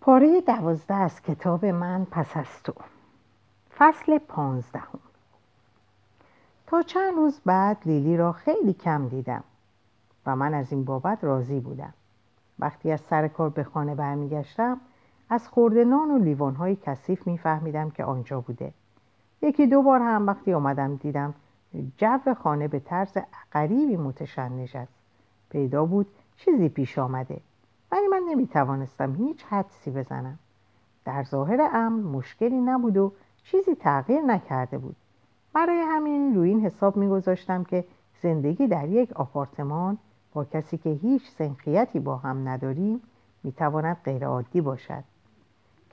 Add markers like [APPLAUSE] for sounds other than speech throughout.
پاره دوازده از کتاب من پس از تو. فصل پانزدهم. تا چند روز بعد لیلی را خیلی کم دیدم و من از این بابت راضی بودم. وقتی از سر کار به خانه برمیگشتم از خورده نان و لیوانهای کثیف میفهمیدم که آنجا بوده. یکی دو بار هم وقتی آمدم دیدم جو خانه به طرز غریبی متشنج است پیدا بود چیزی پیش آمده. ولی من نمی‌توانستم هیچ حدسی بزنم. در ظاهر امر مشکلی نبود و چیزی تغییر نکرده بود. برای همین روی این حساب میگذاشتم که زندگی در یک آپارتمان با کسی که هیچ سنخیتی با هم نداریم می‌تواند غیرعادی باشد.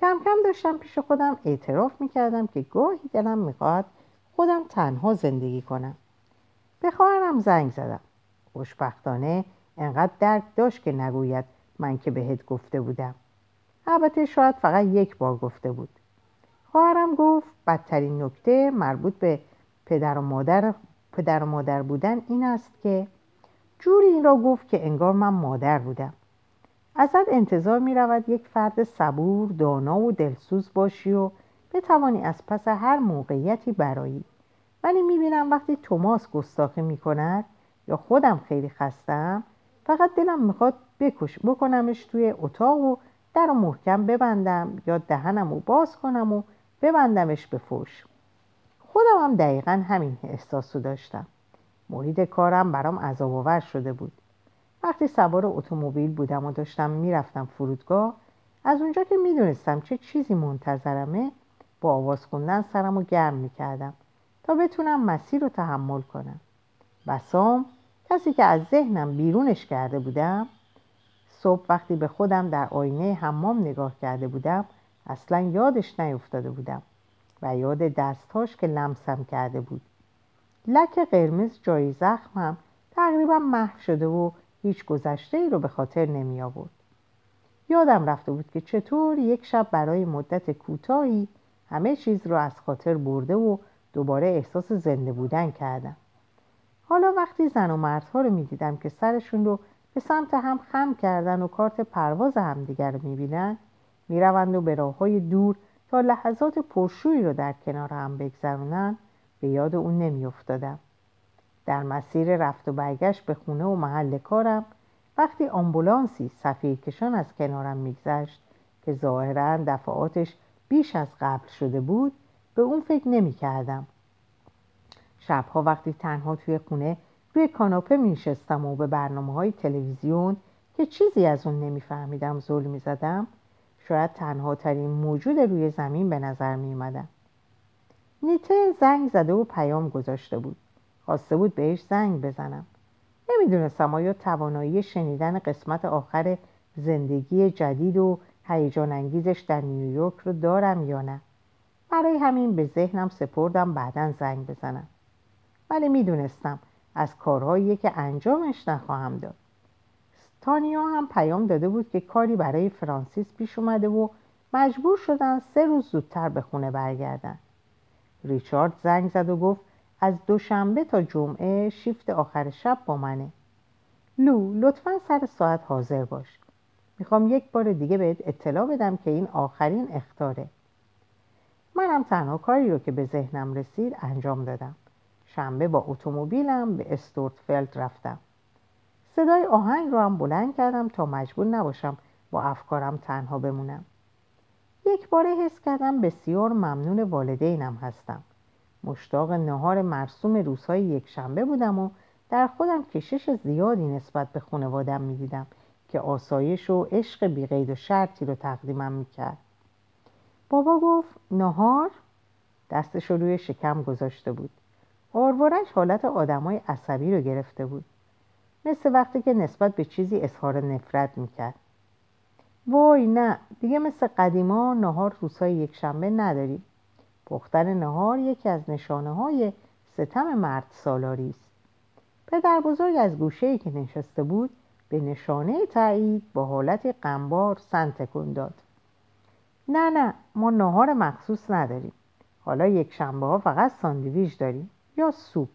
کم کم داشتم پیش خودم اعتراف می‌کردم که گاهی دلم می‌خواهد خودم تنها زندگی کنم. به خواهرم زنگ زدم. خوشبختانه انقدر درک داشت که نگوید من که بهت گفته بودم. البته شاید فقط یک بار گفته بود. خواهرم گفت بدترین نکته مربوط به پدر و مادر پدر و مادر بودن این است که جوری این را گفت که انگار من مادر بودم. ازت انتظار می رود یک فرد صبور، دانا و دلسوز باشی و بتوانی از پس هر موقعیتی برایی. ولی می بینم وقتی توماس گستاخی می کند یا خودم خیلی خستم فقط دلم می‌خواد بکش بکنمش توی اتاق و در محکم ببندم یا دهنم رو باز کنم و ببندمش به فوش خودم هم دقیقا همین احساس رو داشتم. محیط کارم برام عذاب شده بود. وقتی سوار اتومبیل بودم و داشتم می‌رفتم فرودگاه از اونجا که می‌دونستم چه چیزی منتظرمه با آواز خوندن سرم رو گرم می‌کردم تا بتونم مسیر رو تحمل کنم. بسام کسی که از ذهنم بیرونش کرده بودم صبح وقتی به خودم در آینه حمام نگاه کرده بودم اصلا یادش نیفتاده بودم و یاد دستهاش که لمسم کرده بود لک قرمز جای زخمم تقریبا محو شده و هیچ گذشته ای رو به خاطر نمی آورد. یادم رفته بود که چطور یک شب برای مدت کوتاهی همه چیز رو از خاطر برده و دوباره احساس زنده بودن کردم. حالا وقتی زن و مردها رو می دیدم که سرشون رو به سمت هم خم کردن و کارت پرواز همدیگر رو می بینن می روند و به راه های دور تا لحظات پرشویی رو در کنار هم بگذرونن به یاد اون نمی افتادم. در مسیر رفت و برگشت به خونه و محل کارم وقتی آمبولانسی سفیر کشان از کنارم میگذشت که ظاهرا دفعاتش بیش از قبل شده بود به اون فکر نمی کردم. شبها وقتی تنها توی خونه روی کاناپه می نشستم و به برنامه های تلویزیون که چیزی از اون نمیفهمیدم زل می زدم شاید تنها ترین موجود روی زمین به نظر می اومدم. نیته زنگ زده و پیام گذاشته بود. خواسته بود بهش زنگ بزنم. نمی‌دونستم آیا توانایی شنیدن قسمت آخر زندگی جدید و هیجان انگیزش در نیویورک رو دارم یا نه. برای همین به ذهنم سپردم بعدا زنگ بزنم. ولی می‌دونستم از کارهایی که انجامش نخواهم داد. تانیا هم پیام داده بود که کاری برای فرانسیس پیش اومده و مجبور شدن سه روز زودتر به خونه برگردن. ریچارد زنگ زد و گفت از دوشنبه تا جمعه شیفت آخر شب با منه. لو لطفا سر ساعت حاضر باش. می‌خوام یک بار دیگه بهت اطلاع بدم که این آخرین اختاره. منم تنها کاری رو که به ذهنم رسید انجام دادم. شنبه با اتومبیلم به استورتفلد رفتم. صدای آهنگ رو هم بلند کردم تا مجبور نباشم با افکارم تنها بمونم. یک باره حس کردم بسیار ممنون والدینم هستم. مشتاق نهار مرسوم روزهای یک شنبه بودم و در خودم کشش زیادی نسبت به خانوادم می‌دیدم که آسایش و عشق بیقید و شرطی رو تقدیمم می‌کرد. بابا گفت نهار؟ دستش رو روی شکم گذاشته بود. آروارش حالت آدمای عصبی رو گرفته بود. مثل وقتی که نسبت به چیزی اظهار نفرت می‌کرد. وای نه دیگه مثل قدیما نهار روزهای یک شنبه نداریم پختن نهار یکی از نشانه های ستم مرد سالاری است. پدر بزرگ از گوشه که نشسته بود به نشانه تایید با حالت قنبار سن تکون داد. نه نه ما نهار مخصوص نداریم. حالا یک شنبه ها فقط ساندویچ داریم. یا سوپ.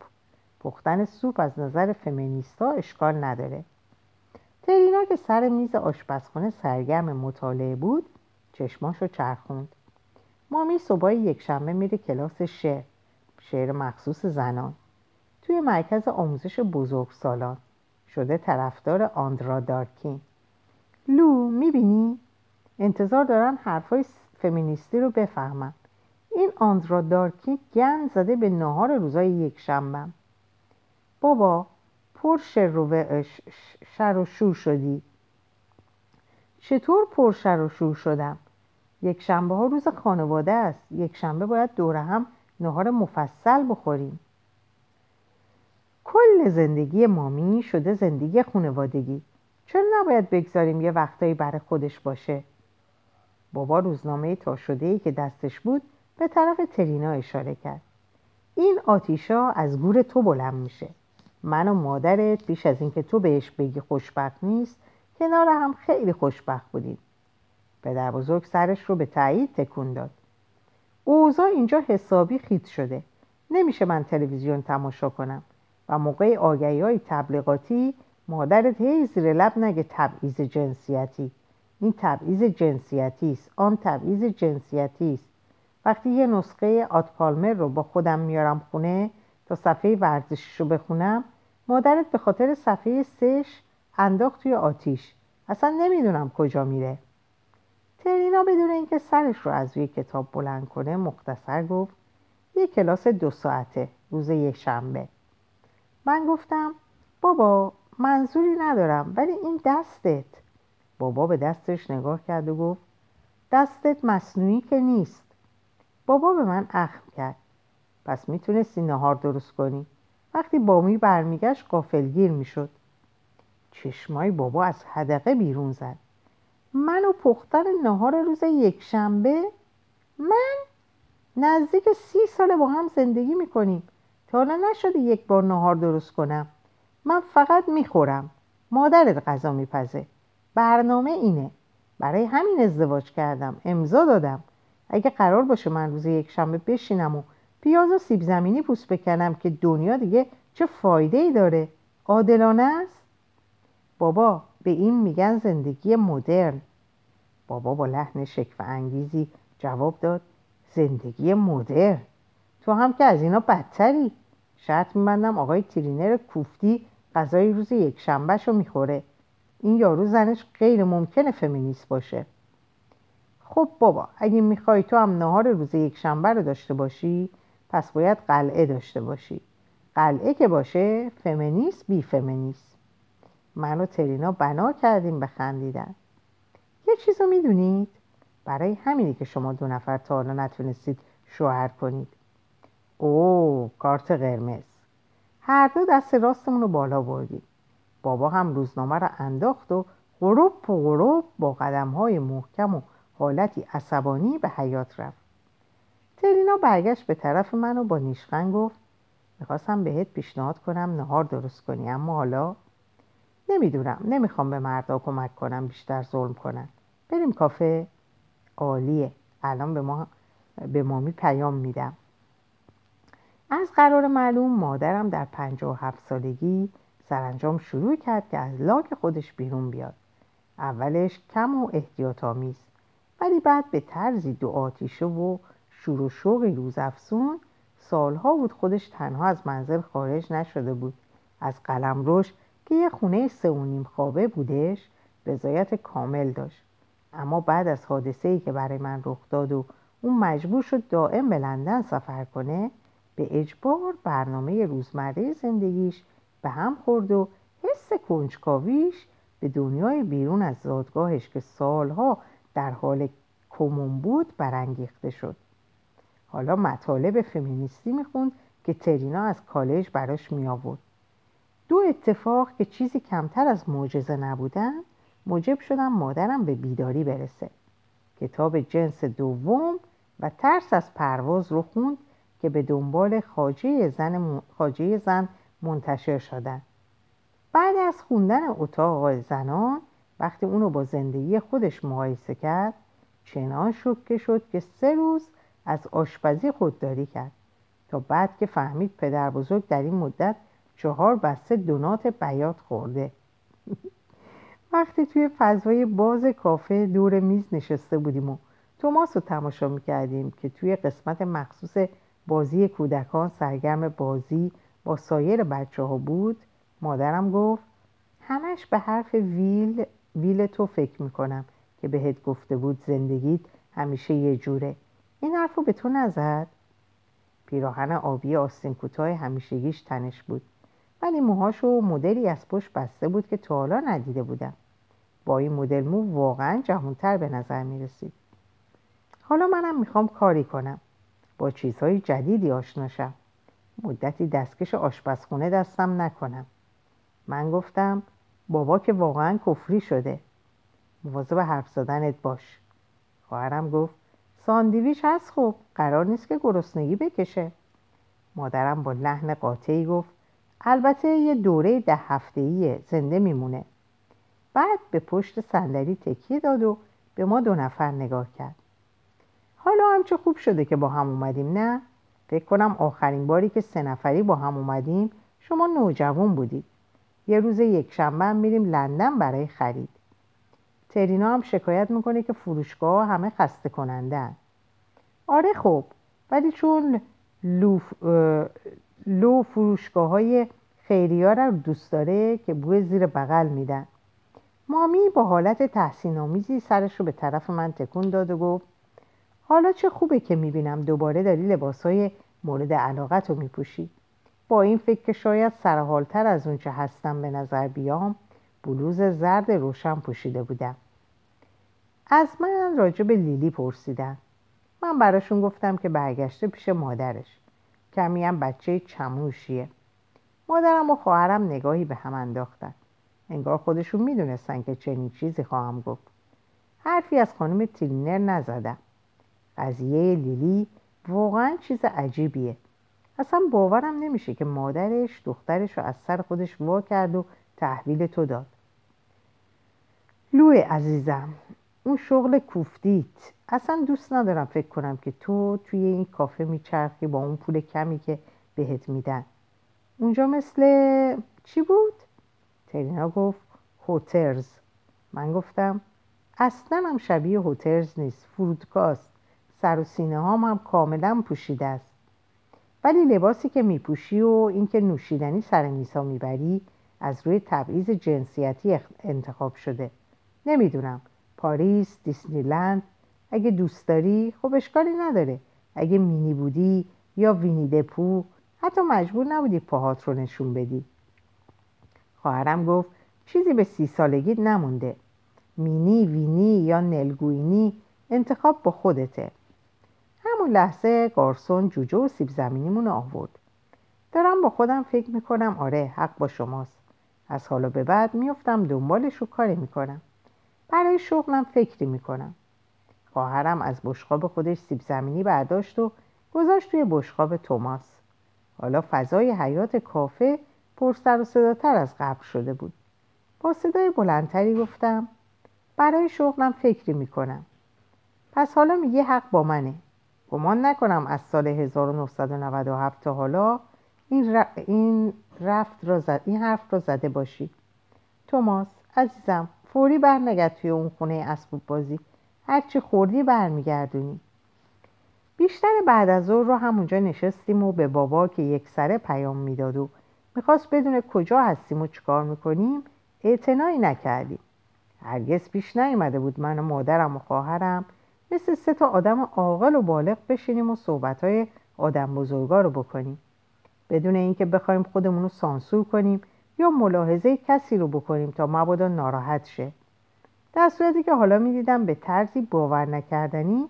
پختن سوپ از نظر فمینیستا اشکال نداره. ترینا که سر میز آشپزخانه سرگرم مطالعه بود چشماشو چرخوند. مامی صبح یک شنبه میره کلاس شعر. شعر مخصوص زنان. توی مرکز آموزش بزرگ سالان. شده طرفدار آندرا دارکین. لو می‌بینی؟ انتظار دارن حرفای فمینیستی رو بفهمم. این آندرا دارکین گند زده به نهار روزای یک شنبم بابا پر شر و شر و شور شدی. چطور پر شر و شور شدم؟ یک شنبه ها روز خانواده است. یک شنبه باید دور هم نهار مفصل بخوریم. کل زندگی مامی شده زندگی خانوادگی. چرا نباید بگذاریم یه وقتایی برای خودش باشه؟ بابا روزنامه تا شده ای که دستش بود به طرف ترینا اشاره کرد. این آتیشا از گور تو بلند میشه. من و مادرت بیش از اینکه تو بهش بگی خوشبخت نیست کنار هم خیلی خوشبخت بودیم. پدر بزرگ سرش رو به تایید تکون داد. اوضاع اینجا حسابی خیت شده. نمیشه من تلویزیون تماشا کنم و موقع آگهی های تبلیغاتی مادرت هی زیر لب نگه تبعیض جنسیتی. این تبعیض جنسیتی است آن تبعیض جنسیتی است وقتی یه نسخه آتپالمر رو با خودم میارم خونه تا صفحه ورزشش رو بخونم مادرت به خاطر صفحه سش انداخت توی آتیش. اصلا نمی‌دونم کجا میره. ترینا بدون اینکه سرش رو از روی کتاب بلند کنه مختصر گفت یه کلاس دو ساعته روز یک شنبه. من گفتم بابا منظوری ندارم ولی این دستت. بابا به دستش نگاه کرد و گفت دستت مصنوعی که نیست. بابا به من اخم کرد. پس می‌تونستی نهار درست کنی؟ وقتی بامی برمیگشت قافلگیر می‌شد. چشمای بابا از حدقه بیرون زد. من و پختن نهار روز یک شنبه من؟ نزدیک سی سال با هم زندگی می‌کنیم. تا حالا نشده یک بار نهار درست کنم. من فقط می‌خورم. مادرت غذا میپزه. برنامه اینه. برای همین ازدواج کردم. امضا دادم. اگه قرار باشه من روز یک شنبه بشینم و پیاز و سیب زمینی پوست بکنم که دنیا دیگه چه فایده ای داره. عادلانه است؟ بابا به این میگن زندگی مدرن. بابا با لحن شکف انگیزی جواب داد زندگی مدرن. تو هم که از اینا بدتری. شرط میبندم آقای ترینر کوفتی غذای روز یک شنبهش رو می‌خوره. این یارو زنش غیر ممکنه فمینیست باشه. خب بابا اگه می‌خوای تو هم نهار روز یک شنبه رو داشته باشی پس باید قلعه داشته باشی. قلعه که باشه فمینیست بی فمینیست. من و ترینا بنا کردیم به خندیدن. یه چیزو می‌دونید؟ برای همینی که شما دو نفر تا حالا نتونستید شوهر کنید. او کارت قرمز. هر دو دست راستمون رو بالا بردیم. بابا هم روزنامه رو انداخت و غروب و غروب با قدم های محکم و حالتی عصبانی به حیات رفت. ترینا برگشت به طرف من و با نیشخن گفت می‌خواستم بهت پیشنهاد کنم نهار درست کنی اما حالا نمی‌دونم نمی‌خوام به مردا کمک کنم بیشتر ظلم کنن. بریم کافه. عالیه. الان به ما به مامی پیام میدم. از قرار معلوم مادرم در پنجاه و هفت سالگی سرانجام شروع کرد که از لاک خودش بیرون بیاد. اولش کم و احتیاط آمیز ولی بعد به طرزی دو آتیشه و شور و شوقی روزافزون سالها بود خودش تنها از منزل خارج نشده بود. از قلم روش که یه خونه سه و نیم خوابه بودش رضایت کامل داشت. اما بعد از حادثه ای که برای من رخ داد و اون مجبور شد دائم به لندن سفر کنه به اجبار برنامه روزمره زندگیش به هم خورد و حس کنجکاویش به دنیای بیرون از زادگاهش که سالها در حال کمون بود برانگیخته شد. حالا مطالب فمینیستی می‌خوند که ترینا از کالج براش می آورد دو اتفاق که چیزی کمتر از معجزه نبودن موجب شدم مادرم به بیداری برسه. کتاب جنس دوم و ترس از پرواز رو خوند که به دنبال خاجه زن, خاجه زن منتشر شدن. بعد از خوندن اتاق زنان وقتی اونو با زندگی خودش مقایسه کرد چنان شکه شد که سه روز از آشپزی خودداری کرد. تا بعد که فهمید پدر بزرگ در این مدت چهار بسته دونات بیات خورده. [LAUGHS] وقتی توی فضای باز کافه دور میز نشسته بودیم و توماس رو تماشا می‌کردیم که توی قسمت مخصوص بازی کودکان سرگرم بازی با سایر بچه ها بود مادرم گفت همش به حرف ویل ویل تو فکر می‌کنم که بهت گفته بود زندگیت همیشه یه جوره. این حرف رو به تو نزد؟ پیراهن آبی آستین کوتاه همیشگیش تنش بود. ولی موهاشو مدلی از پشت بسته بود که تا حالا ندیده بودم. با این مدل مو واقعا جهونتر به نظر می رسید حالا منم می‌خوام کاری کنم. با چیزهای جدیدی آشناشم مدتی دستکش آشپزخونه دستم نکنم. من گفتم بابا که واقعا کفری شده. مواظب حرف زدنت باش. خواهرم گفت ساندویچ هست خوب قرار نیست که گرسنگی بکشه. مادرم با لحن قاطعی گفت البته یه دوره ده هفته زنده میمونه. بعد به پشت صندلی تکیه داد و به ما دو نفر نگاه کرد. حالا هم چه خوب شده که با هم اومدیم نه؟ فکر کنم آخرین باری که سه نفری با هم اومدیم شما نوجوان بودید. یه روز یک شنبه هم میریم لندن برای خرید. ترینا هم شکایت می‌کنه که فروشگاه همه خسته کنندن آره خب ولی چون لو, لو فروشگاه های خیریه رو دوست داره که بوی زیر بغل میدن. مامی با حالت تحسین آمیزی سرش رو به طرف من تکون داد و گفت حالا چه خوبه که می‌بینم دوباره داری لباسهای مورد علاقت رو میپوشی. با این فکر که شاید سرحالتر از اونچه هستم به نظر بیام بلوز زرد روشن پوشیده بودم. از من راجع به لیلی پرسیدن. من براشون گفتم که برگشته پیش مادرش. کمی هم بچه چموشیه. مادرم و خواهرم نگاهی به هم انداختن. انگار خودشون می‌دونستن که چنین چیزی خواهم گفت. حرفی از خانم تیلینر نزدم. قضیه لیلی واقعا چیز عجیبیه. اصلا باورم نمیشه که مادرش دخترش رو از سر خودش وا کرد و تحویل تو داد. لوی عزیزم اون شغل کوفتیت. اصلا دوست ندارم فکر کنم که تو توی این کافه میچرخی با اون پول کمی که بهت میدن. اونجا مثل چی بود؟ ترینا گفت هوترز من گفتم اصلا هم شبیه هوترز نیست. فرودکاست سر و سینه هم, هم کاملا پوشیده است. ولی لباسی که میپوشی و اینکه نوشیدنی سر میسا می‌بری از روی تبعیض جنسیتی انتخاب شده. نمی‌دونم. پاریس دیسنیلند اگه دوست داری خب اشکالی نداره. اگه مینی بودی یا وینی دپو حتی مجبور نبودی پاهات رو نشون بدی. خواهرم گفت چیزی به سی سالگیت نمونده. مینی وینی یا نلگوینی انتخاب با خودته. همون لحظه گارسون جوجه و سیب زمینیمون آورد. دارم با خودم فکر می‌کنم آره حق با شماست. از حالا به بعد میفتم دنبالش رو کاری می‌کنم. برای شغلم فکری می‌کنم. خواهرم از بشقاب خودش سیب زمینی برداشت و گذاشت توی بشقاب توماس. حالا فضای حیات کافه پر سر و صداتر از قبل شده بود. با صدای بلندتری گفتم برای شغلم فکری می‌کنم. پس حالا میگه حق با منه. گمان نکنم از سال 1997 تا حالا این, این, رفت را زد... این حرف را زده باشی. توماس عزیزم فوری برنگرد توی اون خونه اسبوب بازی. هرچی خوردی برمیگردونی. بیشتر بعد از ظهر رو همونجا نشستیم و به بابا که یک سره پیام می‌داد و می‌خواست بدون کجا هستیم و چیکار می‌کنیم اعتنایی نکردیم. هرگز پیش نیومده بود من و مادرم و خواهرم مثل سه تا آدم عاقل و بالغ بشینیم و صحبتهای آدم بزرگا رو بکنیم. بدون اینکه بخوایم خودمون رو سانسور کنیم یا ملاحظه کسی رو بکنیم تا مبادا ناراحت شه. در صورتی که حالا می‌دیدم به طرزی باور نکردنی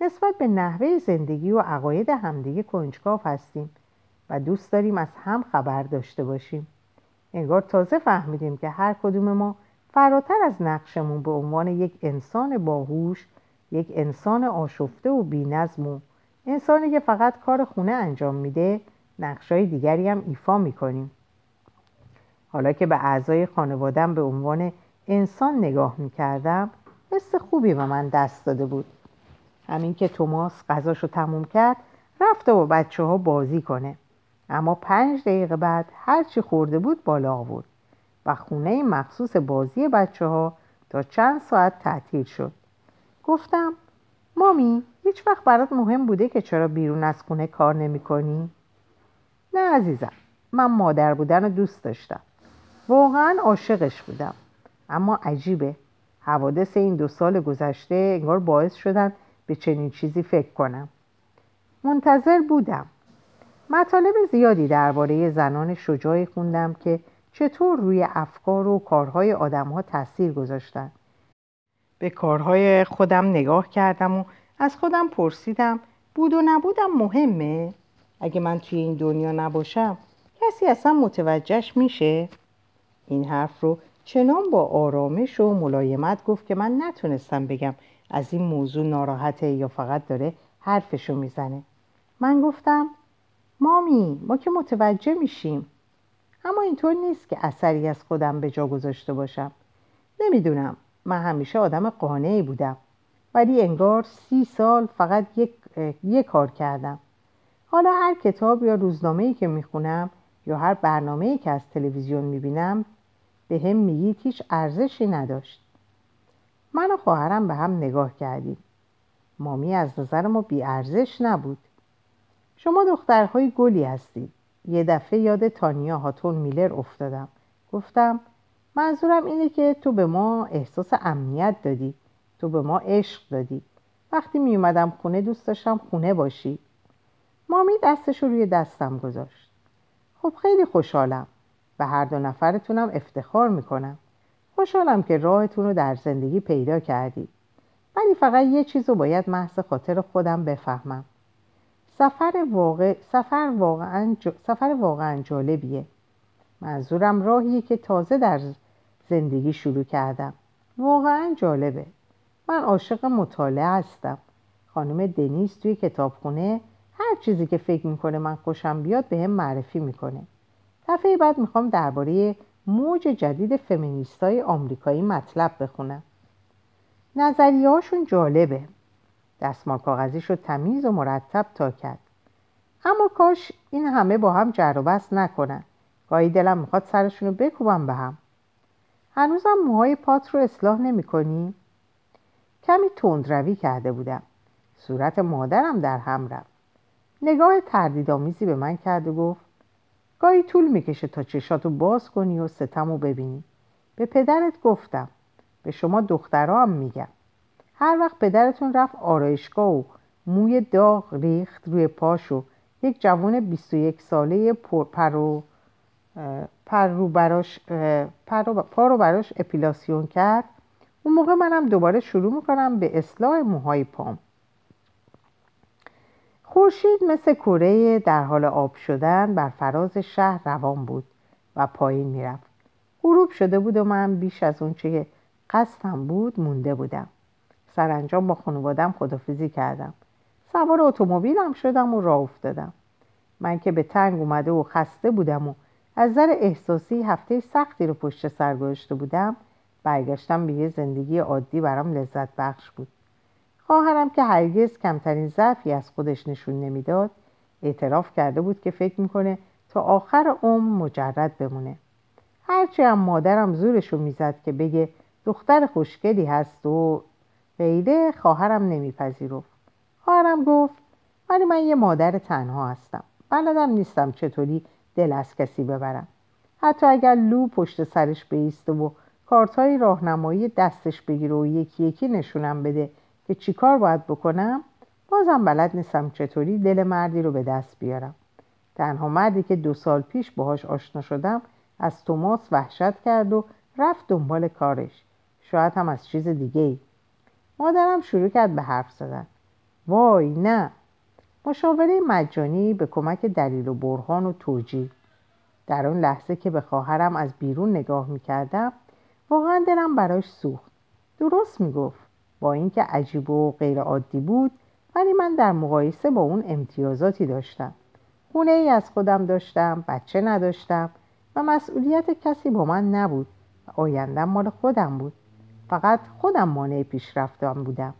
نسبت به نحوه زندگی و عقاید همدیگه کنجکاو هستیم و دوست داریم از هم خبر داشته باشیم. انگار تازه فهمیدیم که هر کدوم ما فراتر از نقشمون به عنوان یک انسان باهوش یک انسان آشفته و بینظم و انسانی که فقط کار خونه انجام میده نقشای دیگری هم ایفا می‌کنیم. حالا که به اعضای خانوادم به عنوان انسان نگاه می‌کردم حس خوبی به من دست داده بود. همین که توماس غذاشو تموم کرد رفت و با بچه ها بازی کنه. اما پنج دقیقه بعد هرچی خورده بود بالا آورد و خونه مخصوص بازی بچه ها تا چند ساعت تعطیل شد. گفتم مامی هیچ وقت برات مهم بوده که چرا بیرون از خونه کار نمی کنی؟ نه عزیزم من مادر بودن رو دوست داشتم. واقعا عاشقش بودم. اما عجیبه حوادث این دو سال گذشته انگار باعث شدن به چنین چیزی فکر کنم. منتظر بودم. مطالب زیادی درباره زنان شجاعی خوندم که چطور روی افکار و کارهای آدمها تاثیر گذاشتن. به کارهای خودم نگاه کردم و از خودم پرسیدم بود و نبودم مهمه؟ اگه من توی این دنیا نباشم کسی اصلا متوجهش میشه؟ این حرف رو چنان با آرامش و ملایمت گفت که من نتونستم بگم از این موضوع ناراحته یا فقط داره حرفشو می‌زنه من گفتم مامی ما که متوجه میشیم اما اینطور نیست که اثری از خودم به جا گذاشته باشم نمی‌دونم من همیشه آدم قانعی بودم. ولی انگار سی سال فقط یک, یک کار کردم. حالا هر کتاب یا روزنامه که می‌خونم یا هر برنامه که از تلویزیون می‌بینم به هم میگید هیچ ارزشی نداشت. من و خواهرم به هم نگاه کردیم. مامی از نظر ما بی ارزش نبود. شما دخترهای گلی هستید. یه دفعه یاد تانیا هاتون میلر افتادم. گفتم منظورم اینه که تو به ما احساس امنیت دادی. تو به ما عشق دادی. وقتی می اومدم خونه دوست داشتم خونه باشی. مامی دستش رو روی دستم گذاشت. خب خیلی خوشحالم. به هر دو نفرتونم افتخار می‌کنم. خوشحالم که راهتون رو در زندگی پیدا کردی. ولی فقط یه چیز رو باید محض خاطر خودم بفهمم. سفر, واقع... سفر, واقعا... سفر واقعا جالبیه. منظورم راهیه که تازه در زندگی شروع کردم. واقعا جالبه. من عاشق مطالعه هستم. خانم دنیز توی کتابخونه هر چیزی که فکر می‌کنه من خوشم بیاد به هم معرفی می‌کنه. دفعه بعد می‌خوام درباره موج جدید فمینیستای آمریکایی مطلب بخونم. نظریهاشون جالبه. دستمال کاغذیش رو تمیز و مرتب تا کرد. اما کاش این همه با هم جر و بست نکنن. گاهی دلم می‌خواد سرشون رو بکوبم به هم. هنوزم موهای پات رو اصلاح نمی کنی؟ کمی تندروی کرده بودم. صورت مادرم در هم رفت. نگاه تردیدآمیزی به من کرد و گفت گاهی طول می‌کشه تا چشاتو باز کنی و ستمو ببینی. به پدرت گفتم. به شما دخترها هم میگم. هر وقت پدرتون رفت آرایشگاه و موم داغ ریخت روی پاش و یک جوان 21 ساله پرو پرو براش پرو پارو براش اپیلاسیون کرد. اون موقع منم دوباره شروع می‌کنم به اصلاح موهای پام. خورشید مثل کره در حال آب شدن بر فراز شهر روان بود و پایین می‌رفت. غروب شده بود و من بیش از اون چه قصدم بود مونده بودم. سرانجام با خانوادم خدافزی کردم. سوار اتومبیلم شدم و راه افتادم. من که به تنگ اومده و خسته بودم و از نظر احساسی هفته سختی رو پشت سر گذاشته بودم. برگشتم به یه زندگی عادی برام لذت بخش بود. خواهرم که هرگز کمترین ضعفی از خودش نشون نمی‌داد اعتراف کرده بود که فکر می‌کنه تا آخر عمر مجرد بمونه. هرچی هم مادرم زورشو می‌زد که بگه دختر خوشگلی هست و غیره خواهرم نمیپذیرفت. خواهرم گفت ولی من یه مادر تنها هستم. بلدم نیستم چطوری دل از کسی ببرم. حتی اگر لو پشت سرش بیسته و کارتای راهنمایی دستش بگیره و یکی یکی نشونم بده که چیکار باید بکنم بازم بلد نیستم چطوری دل مردی رو به دست بیارم. تنها مردی که دو سال پیش باهاش آشنا شدم از توماس وحشت کرد و رفت دنبال کارش. شاید هم از چیز دیگه ای مادرم شروع کرد به حرف زدن. وای نه! مشاوره مجانی به کمک دلیل و برهان و توجیه. در آن لحظه که به خواهرم از بیرون نگاه می‌کردم واقعا دلم براش سوخت. درست می‌گفت. با اینکه عجیب و غیر عادی بود ولی من در مقایسه با اون امتیازاتی داشتم. خونه ای از خودم داشتم بچه نداشتم و مسئولیت کسی با من نبود و آیندم مال خودم بود. فقط خودم مانع پیشرفتم بودم.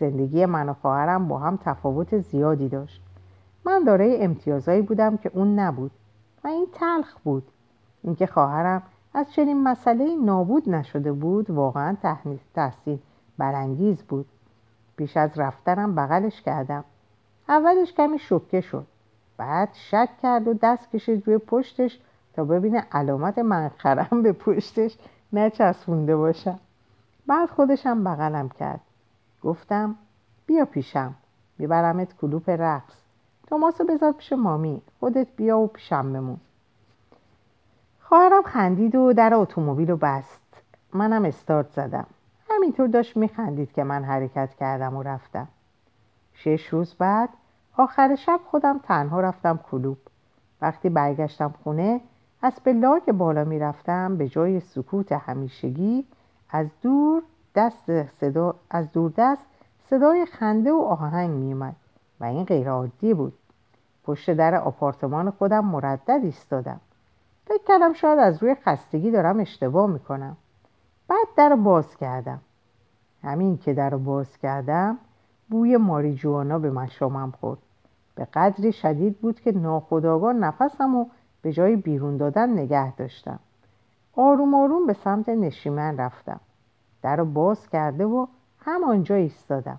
زندگی من و خواهرم با هم تفاوت زیادی داشت. من دارای امتیازایی بودم که اون نبود و این تلخ بود. اینکه خواهرم از چنین مسئله نابود نشده بود واقعا تحصیل برانگیز بود. پیش از رفتنم بغلش کردم. اولش کمی شکه شد. بعد شک کرد و دست کشید روی پشتش تا ببینه علامت منخرم به پشتش نچسبونده باشم بعد خودشم بغلم کرد. گفتم بیا پیشم میبرمت کلوپ رقص. توماسو بذار پیش مامی خودت بیا و پیشم بمون. خواهرم خندید و در اتومبیل رو بست. منم استارت زدم. همینطور داشت میخندید که من حرکت کردم و رفتم. شش روز بعد آخر شب خودم تنها رفتم کلوب وقتی برگشتم خونه از به لاک بالا می‌رفتم به جای سکوت همیشگی از دور دست صدا از دور دست صدای خنده و آهنگ میومد و این غیر عادی بود. پشت در آپارتمان خودم مردد ایستادم. فکر کردم شاید از روی خستگی دارم اشتباه می‌کنم. بعد در باز کردم. همین که در باز کردم بوی ماریجوانا به مشامم خورد. به قدری شدید بود که ناخداگاه نفسم و به جای بیرون دادن نگه داشتم. آروم آروم به سمت نشیمن رفتم. در رو باز کرده و همانجا ایستادم.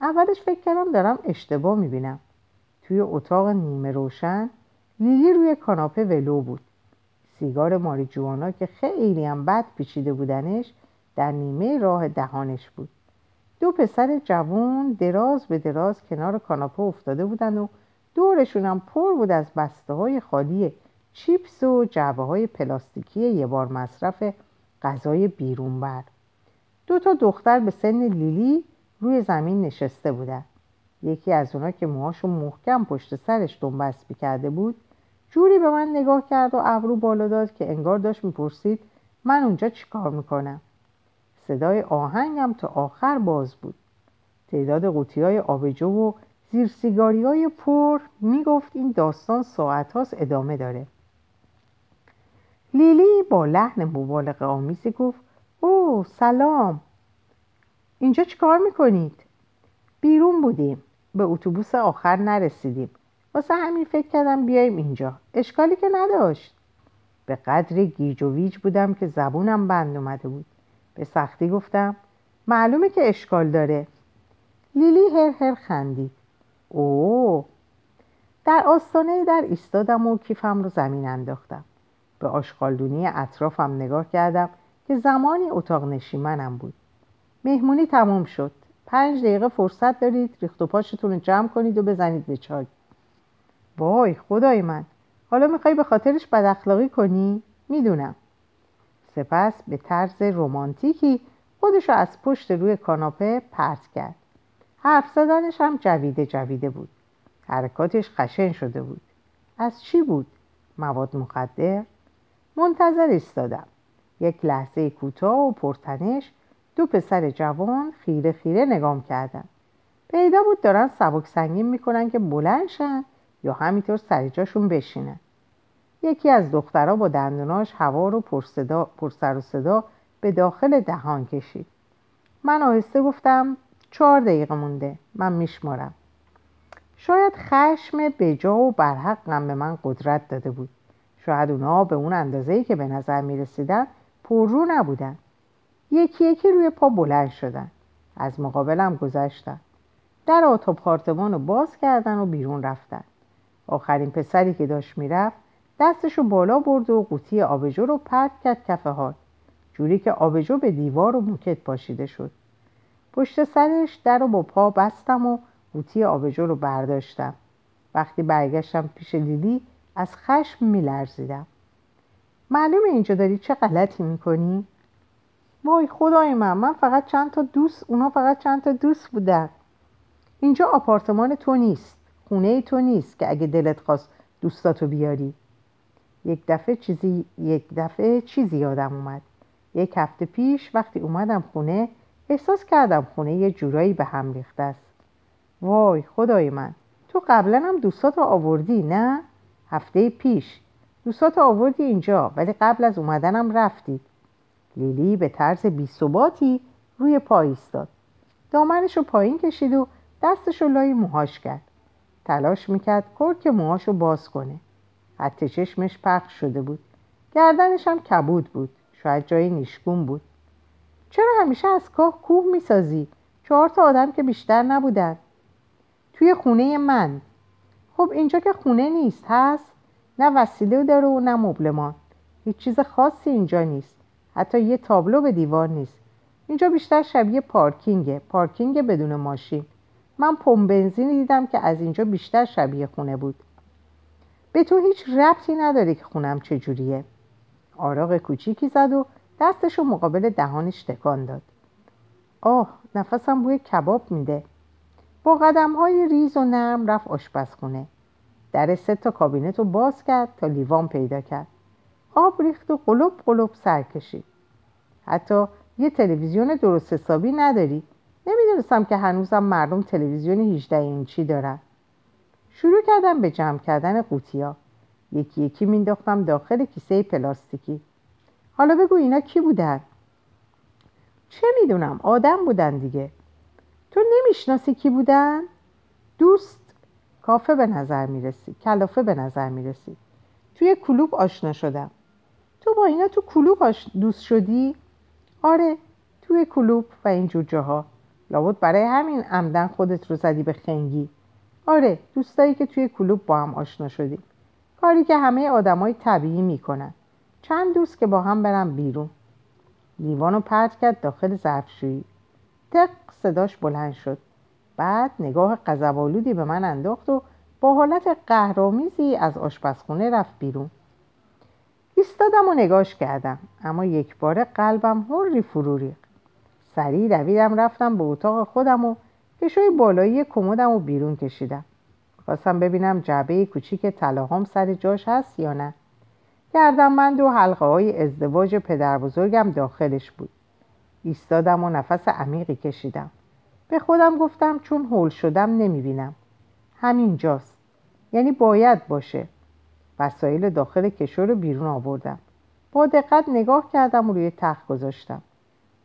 اولش فکر کردم دارم اشتباه می‌بینم. توی اتاق نیمه روشن لیلی روی کاناپه ولو بود. سیگار ماریجوانا که خیلی هم بد پیچیده بودنش در نیمه راه دهانش بود. دو پسر جوان دراز به دراز کنار کاناپه افتاده بودن و دورشون پر بود از بسته های خالی چیپس و جعبه های پلاستیکی یه بار مصرف غذای بیرون بر. دو تا دختر به سن لیلی روی زمین نشسته بودن. یکی از اونا که موهاشو محکم پشت سرش دنبست کرده بود جوری به من نگاه کرد و ابرو بالا داد که انگار داشت می‌پرسید من اونجا چیکار می‌کنم. صدای آهنگم تا آخر باز بود. تعداد قوطی های آبجو و زیر سیگاری های پر می‌گفت این داستان ساعت هاست ادامه داره. لیلی با لحن مبالغ آمیزی گفت او سلام. اینجا چیکار می‌کنید؟ بیرون بودیم. به اتوبوس آخر نرسیدیم. واسه همین فکر کردم بیایم اینجا. اشکالی که نداشت. به قدری گیج و ویج بودم که زبونم بند اومده بود. به سختی گفتم معلومه که اشکال داره. لیلی هر هر خندید. اوه. در آستانه در ایستادم و کیفم رو زمین انداختم. به آشغالدونی اطرافم نگاه کردم. که زمانی اتاق نشیمنم بود. مهمونی تموم شد. پنج دقیقه فرصت دارید ریخت و پاشتون رو جمع کنید و بزنید به چای. وای خدای من. حالا می‌خوای به خاطرش بد اخلاقی کنی؟ می‌دونم. سپس به طرز رومانتیکی خودش از پشت روی کاناپه پرت کرد. حرف زدنش هم جویده جویده بود. حرکاتش خشن شده بود. از چی بود؟ مواد مخدر؟ منتظر ایستادم. یک لحظه کوتاه و پرتنش دو پسر جوان خیره خیره نگام کردن. پیدا بود دارن سبک سنگین می‌کنن که بلند شن یا همینطور سر جاشون بشینن. یکی از دخترها با دندوناش هوا رو پرسر و صدا به داخل دهان کشید. من آهسته گفتم چهار دقیقه مونده من میشمارم. شاید خشم بجا و برحقم به من قدرت داده بود. شاید اونا به اون اندازه‌ای که به نظر می رسیدن پررو نبودن. یکی یکی روی پا بلند شدن. از مقابلم گذشتن در آپارتمان رو باز کردن و بیرون رفتن. آخرین پسری که داشت می‌رفت دستشو بالا برد و قوطی آبجو رو پرت کرد کف حال. جوری که آبجو به دیوار و موکت پاشیده شد. پشت سرش در رو با پا بستم و قوطی آبجو رو برداشتم. وقتی برگشتم پیش لیلی از خشم میلرزیدم. معلومه اینجا داری چه غلطی می‌کنی؟ وای خدای من من فقط چند تا دوست اونا فقط چند تا دوست بودن. اینجا آپارتمان تو نیست خونه تو نیست که اگه دلت خواست دوستاتو بیاری. یک دفعه چیزی یک دفعه چیزی یادم اومد. یک هفته پیش وقتی اومدم خونه احساس کردم خونه یه جورایی به هم ریخته است. وای خدای من تو قبلا هم دوستاتو آوردی نه؟ هفته پیش دوستاتو آوردی اینجا ولی قبل از اومدنم رفتید. لیلی به طرز بیثباتی روی پای ایستاد. دامنش رو پایین کشید و دستش رو لای موهاش کرد. تلاش می‌کرد کرک موهاش رو باز کنه. حتی چشمش پخش شده بود. گردنش هم کبود بود. شاید جای نیشگون بود. چرا همیشه از کاه کوه می‌سازی؟ چهار تا آدم که بیشتر نبودن. توی خونه من. خب اینجا که خونه نیست هست؟ نه وسیله داره و نه مبلمان هیچ چیز خاصی اینجا نیست. حتی یه تابلو به دیوار نیست. اینجا بیشتر شبیه پارکینگه. پارکینگ بدون ماشین. من پمپ بنزینی دیدم که از اینجا بیشتر شبیه خونه بود. به تو هیچ ربطی نداره که خونم چجوریه. آروغ کوچیکی زد و دستشو مقابل دهانش تکان داد. آه نفسم بوی کباب میده. با قدم های ریز و نرم رفت آشپزخونه. در سه تا کابینت رو باز کرد تا لیوان پیدا کرد. آب ریخت و قلوب قلوب سر کشید. حتی یه تلویزیون درست حسابی نداری. نمی‌دونستم که هنوزم مردم تلویزیون 18 اینچی دارن. شروع کردم به جمع کردن قوطیا یکی یکی مینداختم داخل کیسه پلاستیکی. حالا بگو اینا کی بودن؟ چه می‌دونم آدم بودن دیگه. تو نمی‌شناسی کی بودن؟ دوست کافه به نظر می‌رسی کلافه به نظر می‌رسی. توی کلوب آشنا شدم. تو با اینا تو کلوب دوست شدی؟ آره توی کلوب و اینجور جاها. لابد برای همین عمدن خودت رو زدی به خنگی. آره دوستایی که توی کلوب با هم آشنا شدیم. کاری که همه آدمای طبیعی می‌کنن. چند دوست که با هم برم بیرون. لیوانو پرت کرد داخل ظرفشویی. تق صداش بلند شد. بعد نگاه قذبالودی به من انداخت و با حالت قهرامیزی از آشپزخونه رفت بیرون. ایستادم و نگاش کردم اما یک بار قلبم هری فروری سریع دویدم رفتم به اتاق خودم و کشوی بالایی کمدم و بیرون کشیدم. خواستم ببینم جعبه کوچیک طلاهام سر جاش هست یا نه. من و حلقه های ازدواج پدر بزرگم داخلش بود. ایستادم و نفس عمیقی کشیدم. به خودم گفتم چون هول شدم نمی‌بینم. همین جاست. یعنی باید باشه. وسایل داخل کشو رو بیرون آوردم. با دقت نگاه کردم و روی تخت گذاشتم.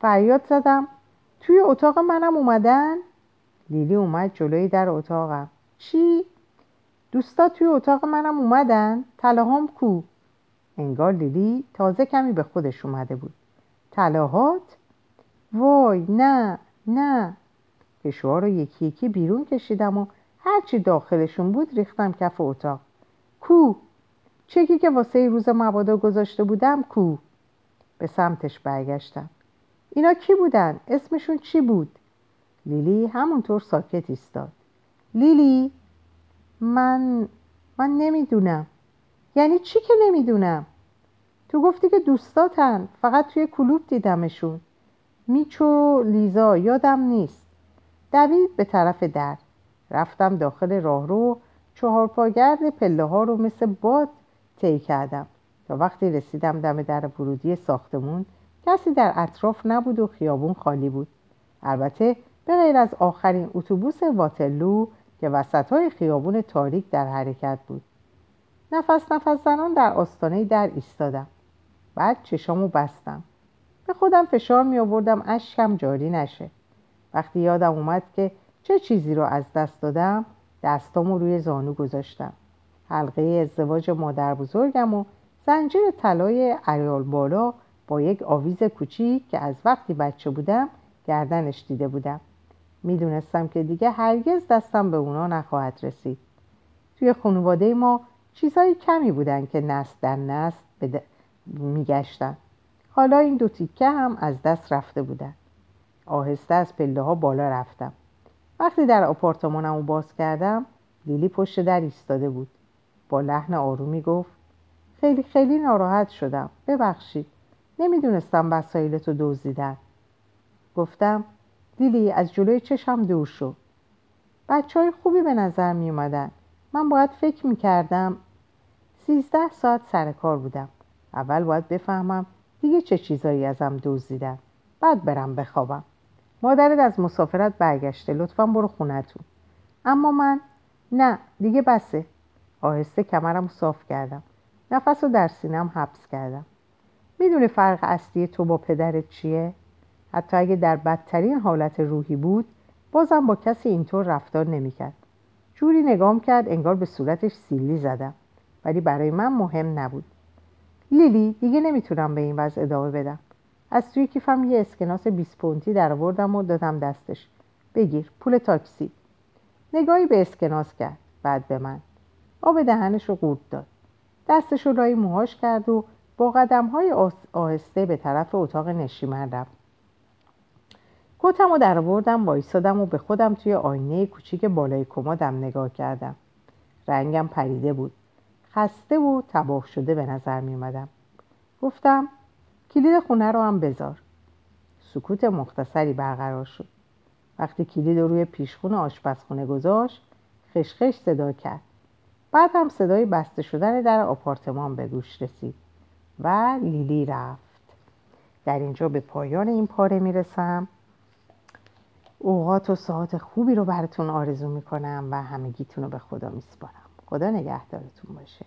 فریاد زدم. توی اتاق منم اومدن؟ لیلی اومد جلوی در اتاقم. چی؟ دوستا توی اتاق منم اومدن؟ طلاهام کو؟ انگار لیلی تازه کمی به خودش اومده بود. طلاهات؟ وای نه نه. کشوها رو یکی یکی بیرون کشیدم و هرچی داخلشون بود ریختم کف اتاق. کو؟ چکی که واسه روز مبادا گذاشته بودم کو؟ به سمتش برگشتم. اینا کی بودن؟ اسمشون چی بود؟ لیلی همونطور ساکت ایستاد. لیلی؟ من من نمی‌دونم. یعنی چی که نمی‌دونم؟ تو گفتی که دوستاتن. فقط توی کلوب دیدمشون. میچو لیزا یادم نیست. دوید به طرف در. رفتم داخل راهرو. چهار پاگرد پله ها رو مثل باد طی کردم. تا وقتی رسیدم دم در ورودی ساختمون کسی در اطراف نبود و خیابون خالی بود. البته به غیر از آخرین اتوبوس واتلو که وسط های خیابون تاریک در حرکت بود. نفس نفس زنان در آستانه در ایستادم. بعد چشامو بستم. به خودم فشار می آوردم اشکم جاری نشه. وقتی یادم اومد که چه چیزی رو از دست دادم دستامو روی زانو گذاشتم. حلقه ازدواج مادر بزرگم و زنجیر طلای عیال بالا با یک آویز کوچیک که از وقتی بچه بودم گردنش دیده بودم. می‌دونستم که دیگه هرگز دستم به اونا نخواهد رسید. توی خانواده ما چیزهای کمی بودن که نست در نست بد... میگشتن. حالا این دو تیکه هم از دست رفته بودن. آهسته از پله ها بالا رفتم. وقتی در آپارتمانم رو باز کردم لیلی پشت در ایستاده بود. با لحن آرومی گفت خیلی خیلی ناراحت شدم. ببخشید. نمی‌دونستم وسایلتو دزدیدن. گفتم لیلی از جلوی چشم دور شو. بچه های خوبی به نظر می اومدن من باید فکر می کردم سیزده ساعت سر کار بودم. اول باید بفهمم دیگه چه چیزایی ازم دزدیدن. بعد برم بخوابم. مادرت از مسافرت برگشته. لطفا برو خونتون اما من نه دیگه بسه. آهسته کمرم صاف کردم. نفس رو در سینم حبس کردم. می‌دونی فرق اصلی تو با پدرت چیه؟ حتی اگه در بدترین حالت روحی بود بازم با کسی اینطور رفتار نمی‌کرد. جوری نگام کرد انگار به صورتش سیلی زدم. ولی برای من مهم نبود. لیلی دیگه نمی‌تونم به این وضع ادامه بدم. از توی کیفم یه اسکناس 20 پونتی در آوردم و دادم دستش. بگیر پول تاکسی. نگاهی به اسکناس کرد بعد به من. آب دهنش رو قورت داد. دستش رو لای موهاش کرد و با قدم های آهسته به طرف اتاق نشیمن رفت. کتم رو در آوردم وایسادم و به خودم توی آینه کوچیک بالای کمدم نگاه کردم. رنگم پریده بود. خسته و تباه شده به نظر می اومدم گفتم کلید خونه رو هم بذار. سکوت مختصری برقرار شد. وقتی کلید رو روی پیشخون آشپزخونه گذاشت خشخش صدا کرد. بعد هم صدای بسته شدن در آپارتمان به گوش رسید و لیلی رفت. در اینجا به پایان این پاره می‌رسم. اوقات و ساعت خوبی رو براتون آرزو می‌کنم و همگیتون رو به خدا میسپارم. خدا نگهدارتون باشه.